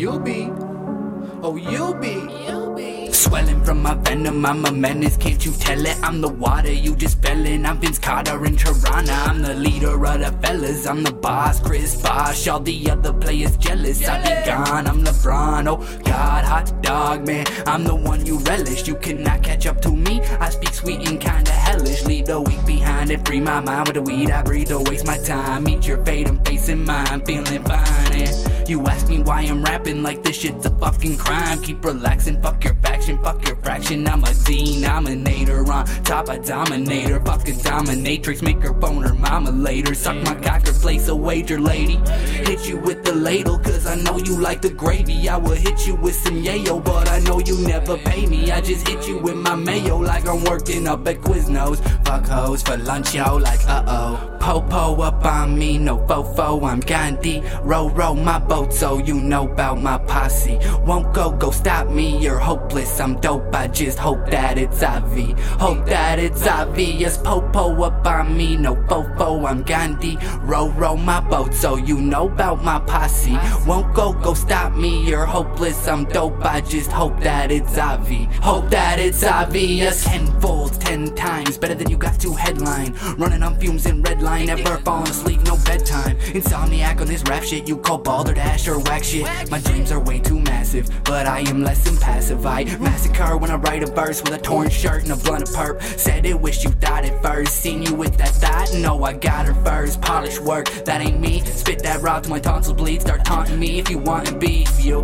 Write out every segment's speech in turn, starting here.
Oh, you'll be. You'll be swelling from my venom, I'm a menace, can't you tell it? I'm the water, you just fell in. I'm Vince Carter in Toronto. I'm the leader of the fellas, I'm the boss, Chris Bosh. All the other players jealous, I be gone. I'm LeBron, oh God, hot dog, man. I'm the one you relish, you cannot catch up to me. I speak sweet and kinda hellish, leave the weak behind and free my mind with the weed I breathe. Don't waste my time, meet your fate, I'm facing mine, feeling fine. And you ask me why I'm rapping like this shit's a fucking crime. Keep relaxing, fuck your faction, fuck your fraction. I'm a denominator on top of dominator. Fuck a dominatrix, make her bone her mama later. Suck my cock or place a wager, lady. Hit you with the ladle, cause I know you like the gravy. I will hit you with some yayo, but I know you never pay me. I just hit you with my mayo like I'm working up at Quiznos. Fuck hoes for lunch, yo, like uh oh. Popo up on me, no fofo, I'm Gandhi. Row, row my boat so you know about my posse. Won't go, go stop me, you're hopeless, I'm dope, I just hope that it's obvi. Hope that it's obvious. Popo up on me, no fofo, I'm Gandhi. Row, row my boat so you know about my posse. Won't go, go stop me, you're hopeless, I'm dope, I just hope that it's obvi. Hope that it's obvious. Tenfold, ten times, better than you got to headline. Running on fumes in red line, never falling asleep, no bedtime. Insomniac on this rap shit, you call balderdash or whack shit. My dreams are way too massive, but I am less impassive. I massacre when I write a verse with a torn shirt and a blunt of perp. Said it, wish you thought it first. Seen you with that thought, no, I got her first. Polish work, that ain't me. Spit that rod till my tonsils bleed. Start taunting me if you wanna beef, you.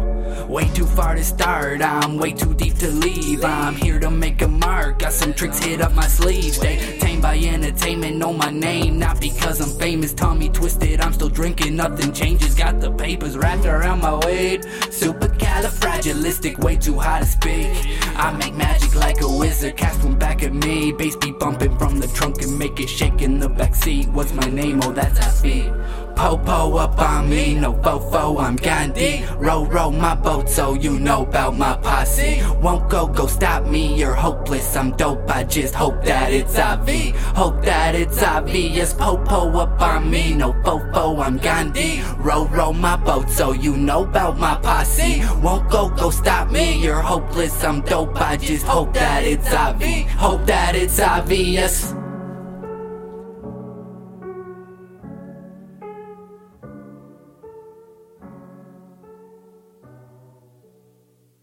Way too far to start, I'm way too deep to leave. I'm here to make a mark, got some tricks hid up my sleeve. They tamed by entertainment, know my name, not because I'm famous. Tommy twisted, I'm still drinking, nothing changes. Got the papers wrapped around my weight. Super califragilistic, way too high to speak. I make magic like a wizard, cast one back at me. Bass be bumping from the trunk and make it shake in the backseat. What's my name? Oh, that's Affy. Popo up on me, no fofo, I'm Gandhi. Row, row my boat so you know about my posse. Won't go, go stop me, you're hopeless, I'm dope, I just hope that it's obvi. Hope that it's obvious. Popo up on me, no fofo, I'm Gandhi. Row, row my boat so you know about my posse. Won't go, go stop me, you're hopeless, I'm dope, I just hope that it's obvi. Hope that it's obvious.